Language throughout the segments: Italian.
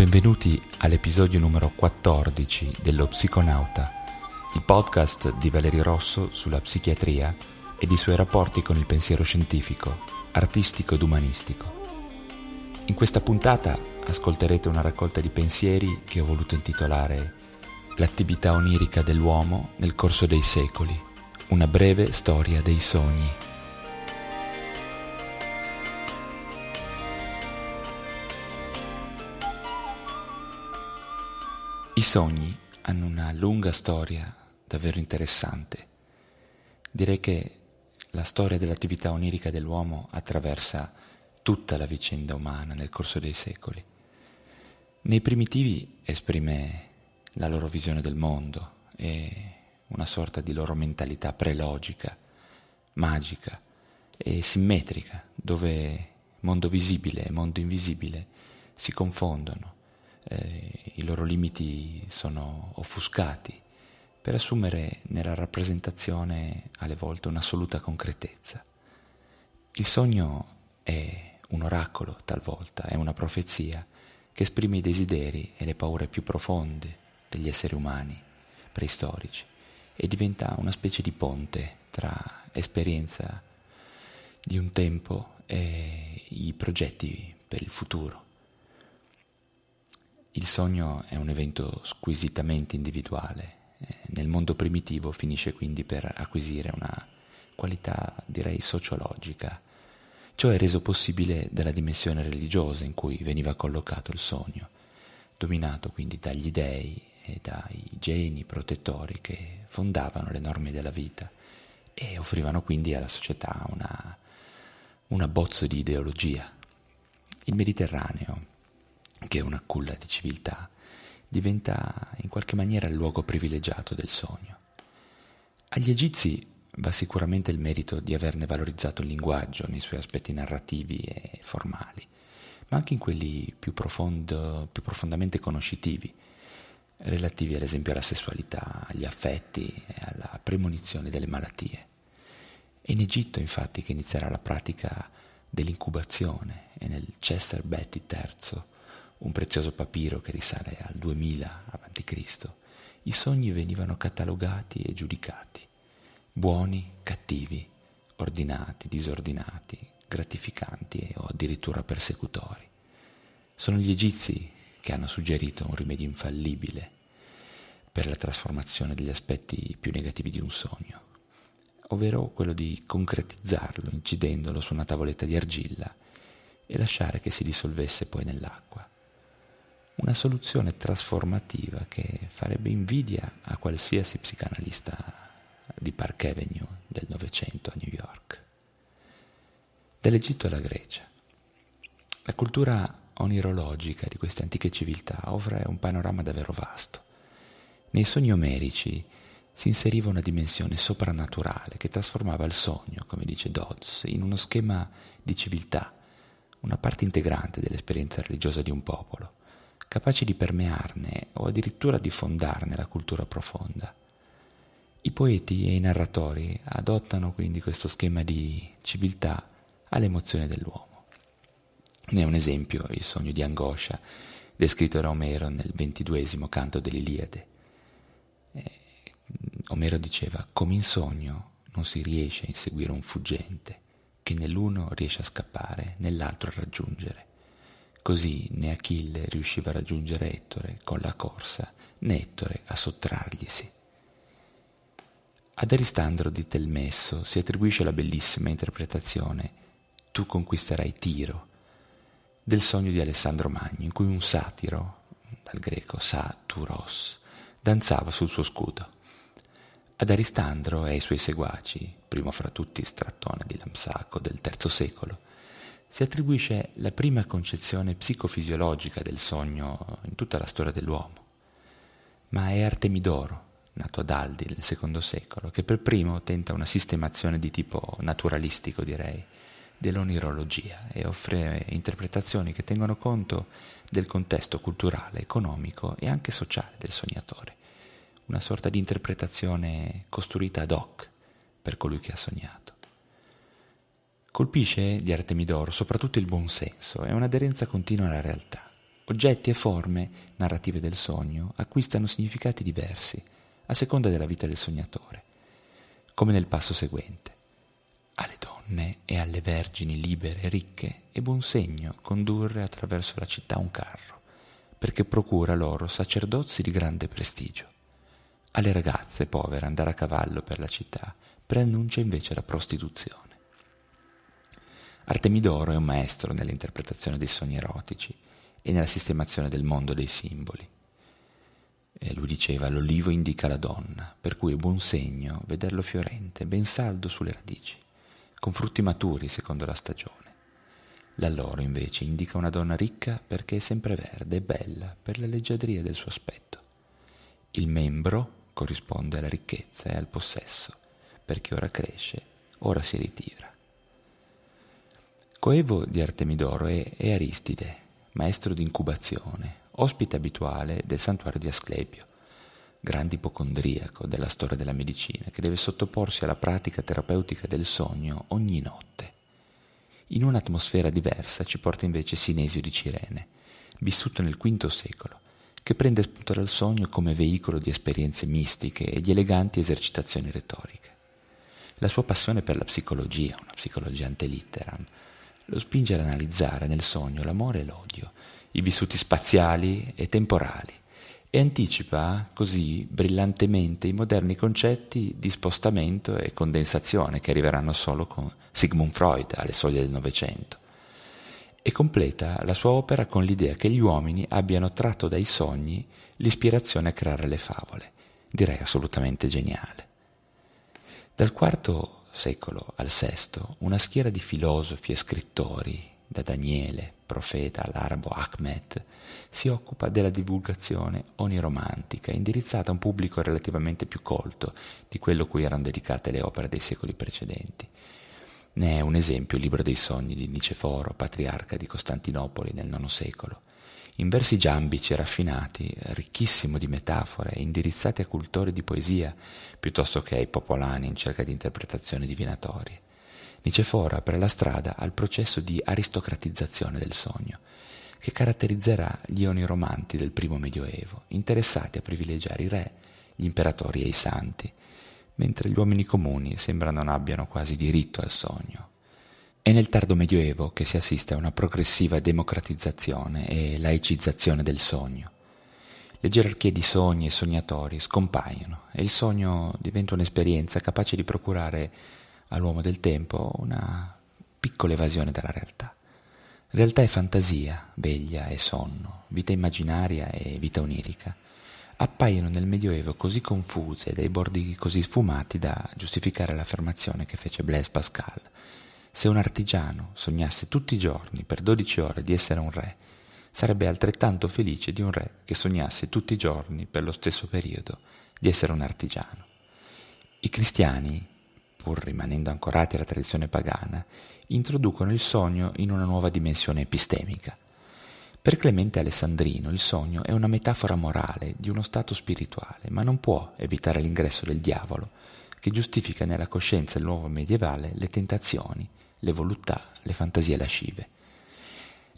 Benvenuti all'episodio numero 14 dello Psiconauta, il podcast di Valerio Rosso sulla psichiatria ed i suoi rapporti con il pensiero scientifico, artistico ed umanistico. In questa puntata ascolterete una raccolta di pensieri che ho voluto intitolare L'attività onirica dell'uomo nel corso dei secoli, una breve storia dei sogni. I sogni hanno una lunga storia davvero interessante. Direi che la storia dell'attività onirica dell'uomo attraversa tutta la vicenda umana nel corso dei secoli. Nei primitivi esprime la loro visione del mondo e una sorta di loro mentalità prelogica, magica e simmetrica, dove mondo visibile e mondo invisibile si confondono, eh, i loro limiti sono offuscati, per assumere nella rappresentazione alle volte un'assoluta concretezza. Il sogno è un oracolo talvolta, è una profezia che esprime i desideri e le paure più profonde degli esseri umani preistorici e diventa una specie di ponte tra esperienza di un tempo e i progetti per il futuro. Il sogno è un evento squisitamente individuale, eh, nel mondo primitivo finisce quindi per acquisire una qualità direi sociologica. Ciò è reso possibile dalla dimensione religiosa in cui veniva collocato il sogno, dominato quindi dagli dei e dai geni protettori che fondavano le norme della vita e offrivano quindi alla società una, un abbozzo di ideologia. Il Mediterraneo, che è una culla di civiltà, diventa in qualche maniera il luogo privilegiato del sogno. Agli egizi va sicuramente il merito di averne valorizzato il linguaggio nei suoi aspetti narrativi e formali, ma anche in quelli più, profondo, più profondamente conoscitivi, relativi ad esempio alla sessualità, agli affetti e alla premonizione delle malattie. È in Egitto infatti che inizierà la pratica dell'incubazione e nel Chester Betty III, un prezioso papiro che risale al 2000 a.C., i sogni venivano catalogati e giudicati, buoni, cattivi, ordinati, disordinati, gratificanti o addirittura persecutori. Sono gli egizi che hanno suggerito un rimedio infallibile per la trasformazione degli aspetti più negativi di un sogno, ovvero quello di concretizzarlo incidendolo su una tavoletta di argilla e lasciare che si dissolvesse poi nell'acqua. Una soluzione trasformativa che farebbe invidia a qualsiasi psicanalista di Park Avenue del Novecento a New York. Dall'Egitto alla Grecia. La cultura onirologica di queste antiche civiltà offre un panorama davvero vasto. Nei sogni omerici si inseriva una dimensione soprannaturale che trasformava il sogno, come dice Dodds, in uno schema di civiltà, una parte integrante dell'esperienza religiosa di un popolo, capace di permearne o addirittura di fondarne la cultura profonda. I poeti e i narratori adottano quindi questo schema di civiltà alle emozioni dell'uomo. Ne è un esempio il sogno di angoscia descritto da Omero nel ventiduesimo canto dell'Iliade. Eh, Omero diceva, come in sogno non si riesce a inseguire un fuggente, che nell'uno riesce a scappare, nell'altro a raggiungere. Così né Achille riusciva a raggiungere Ettore con la corsa, né Ettore a sottrarglisi. Ad Aristandro di Telmesso si attribuisce la bellissima interpretazione Tu conquisterai Tiro, del sogno di Alessandro Magno, in cui un satiro, dal greco saturos, danzava sul suo scudo. Ad Aristandro e ai suoi seguaci, primo fra tutti Strattone di Lampsaco del III secolo, si attribuisce la prima concezione psicofisiologica del sogno in tutta la storia dell'uomo. Ma è Artemidoro, nato ad Aldi nel secondo secolo, che per primo tenta una sistemazione di tipo naturalistico, direi, dell'onirologia e offre interpretazioni che tengono conto del contesto culturale, economico e anche sociale del sognatore, una sorta di interpretazione costruita ad hoc per colui che ha sognato. Colpisce di Artemidoro soprattutto il buon senso e un'aderenza continua alla realtà. Oggetti e forme narrative del sogno acquistano significati diversi a seconda della vita del sognatore, come nel passo seguente. Alle donne e alle vergini libere ricche è buon segno condurre attraverso la città un carro, perché procura loro sacerdozi di grande prestigio. Alle ragazze povere andare a cavallo per la città preannuncia invece la prostituzione. Artemidoro è un maestro nell'interpretazione dei sogni erotici e nella sistemazione del mondo dei simboli. E lui diceva l'olivo indica la donna, per cui è buon segno vederlo fiorente, ben saldo sulle radici, con frutti maturi secondo la stagione. L'alloro invece indica una donna ricca perché è sempre verde e bella per la leggiadria del suo aspetto. Il membro corrisponde alla ricchezza e al possesso, perché ora cresce, ora si ritira. Coevo di Artemidoro è, è Aristide, maestro di incubazione, ospite abituale del santuario di Asclepio, grande ipocondriaco della storia della medicina, che deve sottoporsi alla pratica terapeutica del sogno ogni notte. In un'atmosfera diversa ci porta invece Sinesio di Cirene, vissuto nel V secolo, che prende spunto dal sogno come veicolo di esperienze mistiche e di eleganti esercitazioni retoriche. La sua passione per la psicologia, una psicologia antelitteram, lo spinge ad analizzare nel sogno l'amore e l'odio, i vissuti spaziali e temporali, e anticipa così brillantemente i moderni concetti di spostamento e condensazione che arriveranno solo con Sigmund Freud alle soglie del Novecento. E completa la sua opera con l'idea che gli uomini abbiano tratto dai sogni l'ispirazione a creare le favole, direi assolutamente geniale. Dal IV secolo al VI, una schiera di filosofi e scrittori, da Daniele, profeta, all'arabo Ahmed, si occupa della divulgazione oniromantica, indirizzata a un pubblico relativamente più colto di quello cui erano dedicate le opere dei secoli precedenti. Ne è un esempio il libro dei sogni di Niceforo, patriarca di Costantinopoli nel IX secolo. In versi giambici e raffinati, ricchissimo di metafore, indirizzati a cultori di poesia, piuttosto che ai popolani in cerca di interpretazioni divinatorie. Niceforo apre la strada al processo di aristocratizzazione del sogno, che caratterizzerà gli oniromanti del primo medioevo, interessati a privilegiare i re, gli imperatori e i santi, mentre gli uomini comuni sembra non abbiano quasi diritto al sogno. È nel tardo medioevo che si assiste a una progressiva democratizzazione e laicizzazione del sogno. Le gerarchie di sogni e sognatori scompaiono e il sogno diventa un'esperienza capace di procurare all'uomo del tempo una piccola evasione dalla realtà. Realtà e fantasia, veglia e sonno, vita immaginaria e vita onirica, appaiono nel Medioevo così confuse e dai bordi così sfumati da giustificare l'affermazione che fece Blaise Pascal. Se un artigiano sognasse tutti i giorni per dodici ore di essere un re, sarebbe altrettanto felice di un re che sognasse tutti i giorni per lo stesso periodo di essere un artigiano. I cristiani pur rimanendo ancorati alla tradizione pagana, introducono il sogno in una nuova dimensione epistemica. Per Clemente Alessandrino il sogno è una metafora morale di uno stato spirituale, ma non può evitare l'ingresso del diavolo, che giustifica nella coscienza del nuovo medievale le tentazioni, le voluttà, le fantasie lascive.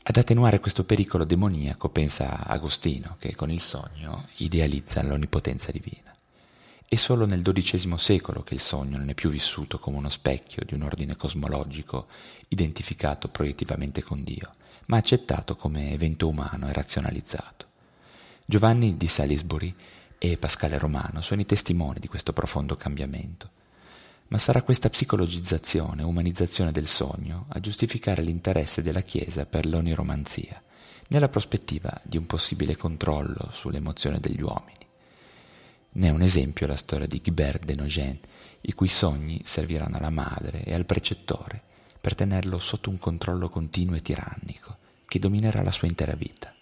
Ad attenuare questo pericolo demoniaco pensa Agostino, che con il sogno idealizza l'onnipotenza divina. È solo nel XII secolo che il sogno non è più vissuto come uno specchio di un ordine cosmologico identificato proiettivamente con Dio, ma accettato come evento umano e razionalizzato. Giovanni di Salisbury e Pascale Romano sono i testimoni di questo profondo cambiamento. Ma sarà questa psicologizzazione, umanizzazione del sogno a giustificare l'interesse della Chiesa per l'oniromanzia, nella prospettiva di un possibile controllo sulle emozioni degli uomini. Ne è un esempio la storia di Guibert de Nogent, i cui sogni serviranno alla madre e al precettore per tenerlo sotto un controllo continuo e tirannico che dominerà la sua intera vita.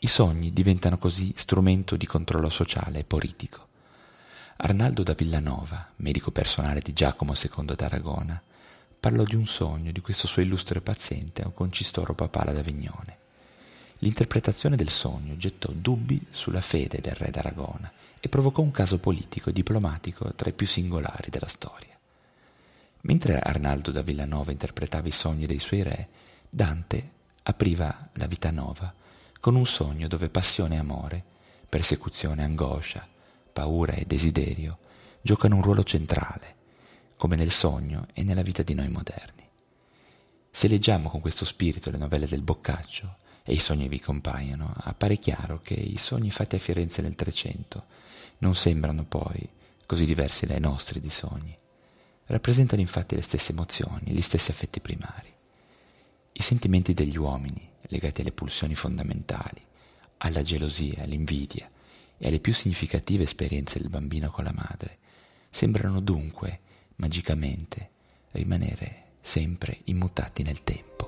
I sogni diventano così strumento di controllo sociale e politico. Arnaldo da Villanova, medico personale di Giacomo II d'Aragona, parlò di un sogno di questo suo illustre paziente a un concistoro papale ad Avignone. L'interpretazione del sogno gettò dubbi sulla fede del re d'Aragona e provocò un caso politico e diplomatico tra i più singolari della storia. Mentre Arnaldo da Villanova interpretava i sogni dei suoi re, Dante apriva la vita nuova con un sogno dove passione e amore, persecuzione e angoscia, paura e desiderio giocano un ruolo centrale, come nel sogno e nella vita di noi moderni. Se leggiamo con questo spirito le novelle del Boccaccio e i sogni vi compaiono, appare chiaro che i sogni fatti a Firenze nel Trecento non sembrano poi così diversi dai nostri di sogni. Rappresentano infatti le stesse emozioni, gli stessi affetti primari. I sentimenti degli uomini, legati alle pulsioni fondamentali, alla gelosia, all'invidia e alle più significative esperienze del bambino con la madre, sembrano dunque, magicamente, rimanere sempre immutati nel tempo.